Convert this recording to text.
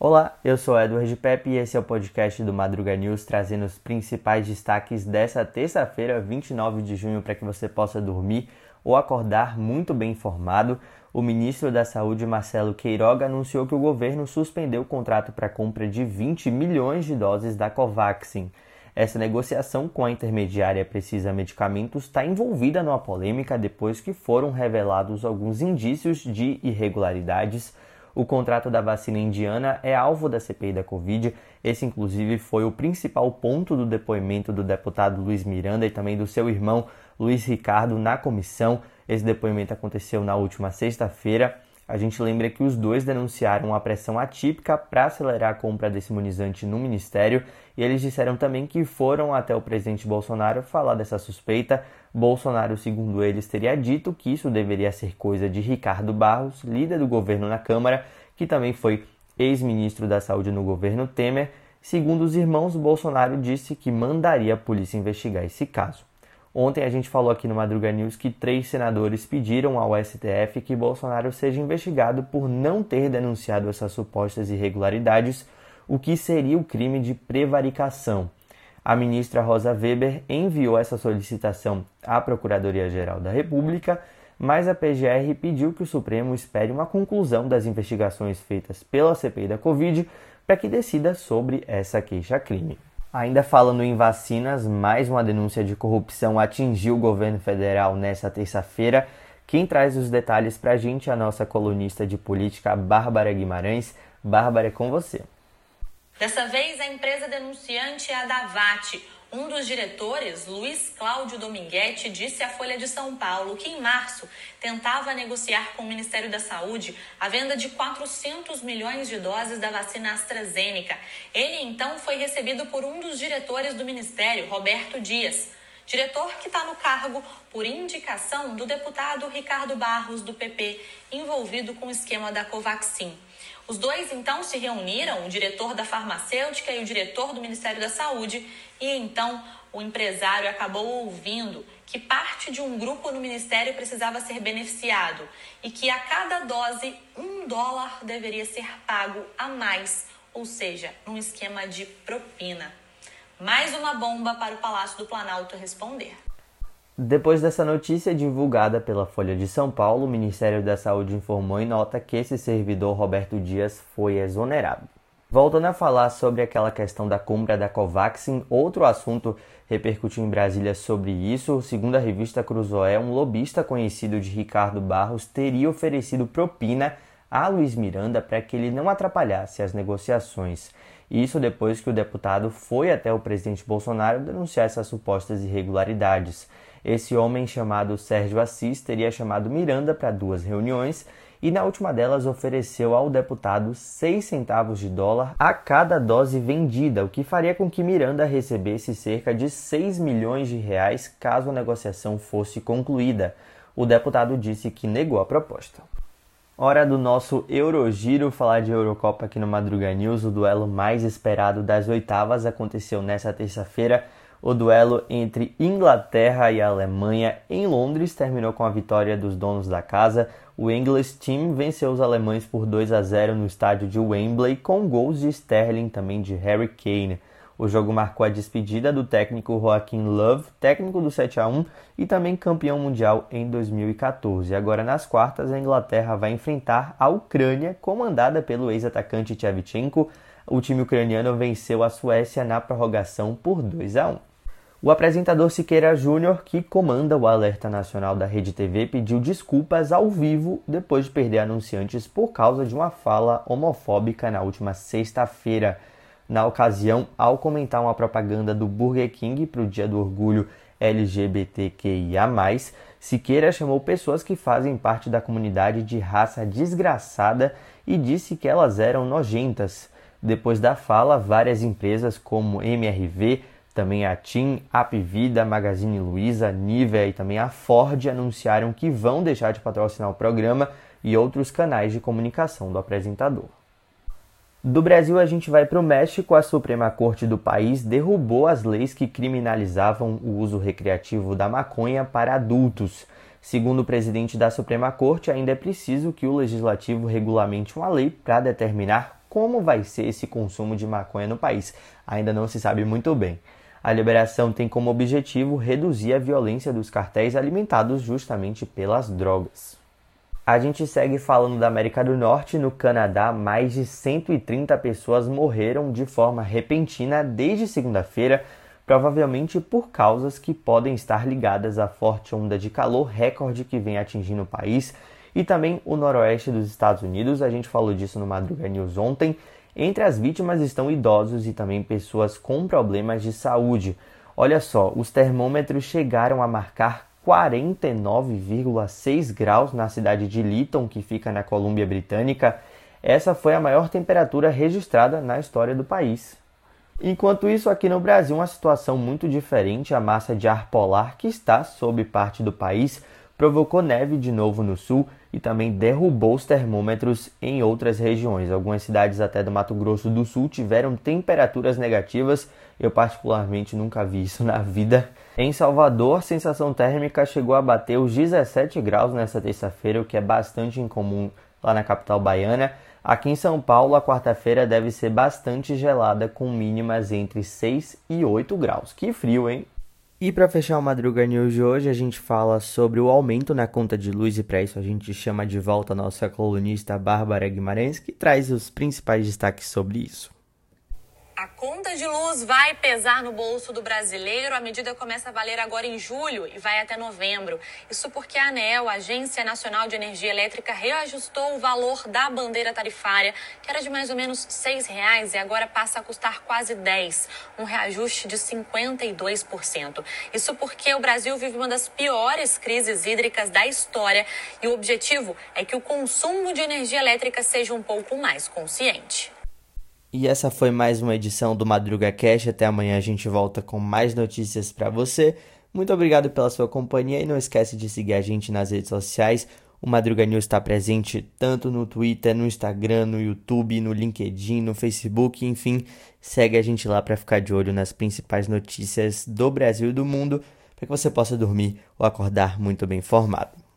Olá, eu sou Edward Pepe e esse é o podcast do Madruga News trazendo os principais destaques dessa terça-feira, 29 de junho, para que você possa dormir ou acordar muito bem informado. O ministro da Saúde, Marcelo Queiroga, anunciou que o governo suspendeu o contrato para compra de 20 milhões de doses da Covaxin. Essa negociação com a intermediária Precisa Medicamentos está envolvida numa polêmica depois que foram revelados alguns indícios de irregularidades o contrato da vacina indiana é alvo da CPI da Covid. Esse, inclusive, foi o principal ponto do depoimento do deputado Luiz Miranda e também do seu irmão Luiz Ricardo na comissão. Esse depoimento aconteceu na última sexta-feira. A gente lembra que os dois denunciaram a pressão atípica para acelerar a compra desse imunizante no ministério e eles disseram também que foram até o presidente Bolsonaro falar dessa suspeita. Bolsonaro, segundo eles, teria dito que isso deveria ser coisa de Ricardo Barros, líder do governo na Câmara, que também foi ex-ministro da Saúde no governo Temer. Segundo os irmãos, Bolsonaro disse que mandaria a polícia investigar esse caso. Ontem a gente falou aqui no Madruga News que três senadores pediram ao STF que Bolsonaro seja investigado por não ter denunciado essas supostas irregularidades, o que seria o crime de prevaricação. A ministra Rosa Weber enviou essa solicitação à Procuradoria-Geral da República, mas a PGR pediu que o Supremo espere uma conclusão das investigações feitas pela CPI da Covid para que decida sobre essa queixa-crime. Ainda falando em vacinas, mais uma denúncia de corrupção atingiu o governo federal nesta terça-feira. Quem traz os detalhes para a gente é a nossa colunista de política, Bárbara Guimarães. Bárbara, é com você. Dessa vez, a empresa denunciante é a Davat um dos diretores, Luiz Cláudio Dominguete, disse à Folha de São Paulo que em março tentava negociar com o Ministério da Saúde a venda de 400 milhões de doses da vacina AstraZeneca. Ele então foi recebido por um dos diretores do Ministério, Roberto Dias. Diretor que está no cargo por indicação do deputado Ricardo Barros, do PP, envolvido com o esquema da Covaxin. Os dois então se reuniram, o diretor da farmacêutica e o diretor do Ministério da Saúde, e então o empresário acabou ouvindo que parte de um grupo no ministério precisava ser beneficiado e que a cada dose um dólar deveria ser pago a mais, ou seja, num esquema de propina. Mais uma bomba para o Palácio do Planalto responder. Depois dessa notícia divulgada pela Folha de São Paulo, o Ministério da Saúde informou em nota que esse servidor Roberto Dias foi exonerado. Voltando a falar sobre aquela questão da compra da Covaxin, outro assunto repercutiu em Brasília sobre isso. Segundo a revista Cruzoé, um lobista conhecido de Ricardo Barros teria oferecido propina a Luiz Miranda para que ele não atrapalhasse as negociações. Isso depois que o deputado foi até o presidente Bolsonaro denunciar essas supostas irregularidades. Esse homem chamado Sérgio Assis teria chamado Miranda para duas reuniões e na última delas ofereceu ao deputado 6 centavos de dólar a cada dose vendida, o que faria com que Miranda recebesse cerca de 6 milhões de reais caso a negociação fosse concluída. O deputado disse que negou a proposta. Hora do nosso Eurogiro, falar de Eurocopa aqui no Madruga News. O duelo mais esperado das oitavas aconteceu nesta terça-feira o duelo entre Inglaterra e Alemanha em Londres terminou com a vitória dos donos da casa. O English Team venceu os alemães por 2 a 0 no estádio de Wembley com gols de Sterling também de Harry Kane. O jogo marcou a despedida do técnico Joaquim Love, técnico do 7 a 1 e também campeão mundial em 2014. Agora nas quartas a Inglaterra vai enfrentar a Ucrânia, comandada pelo ex-atacante Tchevchenko. O time ucraniano venceu a Suécia na prorrogação por 2 a 1. O apresentador Siqueira Júnior, que comanda o Alerta Nacional da Rede TV, pediu desculpas ao vivo depois de perder anunciantes por causa de uma fala homofóbica na última sexta-feira. Na ocasião, ao comentar uma propaganda do Burger King para o Dia do Orgulho LGBTQIA, Siqueira chamou pessoas que fazem parte da comunidade de raça desgraçada e disse que elas eram nojentas. Depois da fala, várias empresas como MRV, também a TIM, Apvida, Magazine Luiza, Nivea e também a Ford anunciaram que vão deixar de patrocinar o programa e outros canais de comunicação do apresentador. Do Brasil, a gente vai para o México. A Suprema Corte do país derrubou as leis que criminalizavam o uso recreativo da maconha para adultos. Segundo o presidente da Suprema Corte, ainda é preciso que o legislativo regulamente uma lei para determinar como vai ser esse consumo de maconha no país. Ainda não se sabe muito bem. A liberação tem como objetivo reduzir a violência dos cartéis alimentados justamente pelas drogas. A gente segue falando da América do Norte. No Canadá, mais de 130 pessoas morreram de forma repentina desde segunda-feira, provavelmente por causas que podem estar ligadas à forte onda de calor recorde que vem atingindo o país e também o noroeste dos Estados Unidos. A gente falou disso no Madruga News ontem. Entre as vítimas estão idosos e também pessoas com problemas de saúde. Olha só, os termômetros chegaram a marcar 49,6 graus na cidade de Lytton, que fica na Colômbia Britânica. Essa foi a maior temperatura registrada na história do país. Enquanto isso, aqui no Brasil, uma situação muito diferente. A massa de ar polar que está sob parte do país provocou neve de novo no sul e também derrubou os termômetros em outras regiões. Algumas cidades até do Mato Grosso do Sul tiveram temperaturas negativas. Eu particularmente nunca vi isso na vida. Em Salvador, a sensação térmica chegou a bater os 17 graus nesta terça-feira, o que é bastante incomum lá na capital baiana. Aqui em São Paulo, a quarta-feira deve ser bastante gelada, com mínimas entre 6 e 8 graus. Que frio, hein? E para fechar o Madruga News de hoje, a gente fala sobre o aumento na conta de luz e para isso a gente chama de volta a nossa colunista Bárbara Guimarães, que traz os principais destaques sobre isso. A conta de luz vai pesar no bolso do brasileiro. A medida começa a valer agora em julho e vai até novembro. Isso porque a ANEL, a Agência Nacional de Energia Elétrica, reajustou o valor da bandeira tarifária, que era de mais ou menos R$ 6,00 e agora passa a custar quase 10, um reajuste de 52%. Isso porque o Brasil vive uma das piores crises hídricas da história e o objetivo é que o consumo de energia elétrica seja um pouco mais consciente. E essa foi mais uma edição do Madruga Cash. Até amanhã a gente volta com mais notícias para você. Muito obrigado pela sua companhia e não esquece de seguir a gente nas redes sociais. O Madruga News está presente tanto no Twitter, no Instagram, no YouTube, no LinkedIn, no Facebook, enfim, segue a gente lá para ficar de olho nas principais notícias do Brasil e do mundo, para que você possa dormir ou acordar muito bem informado.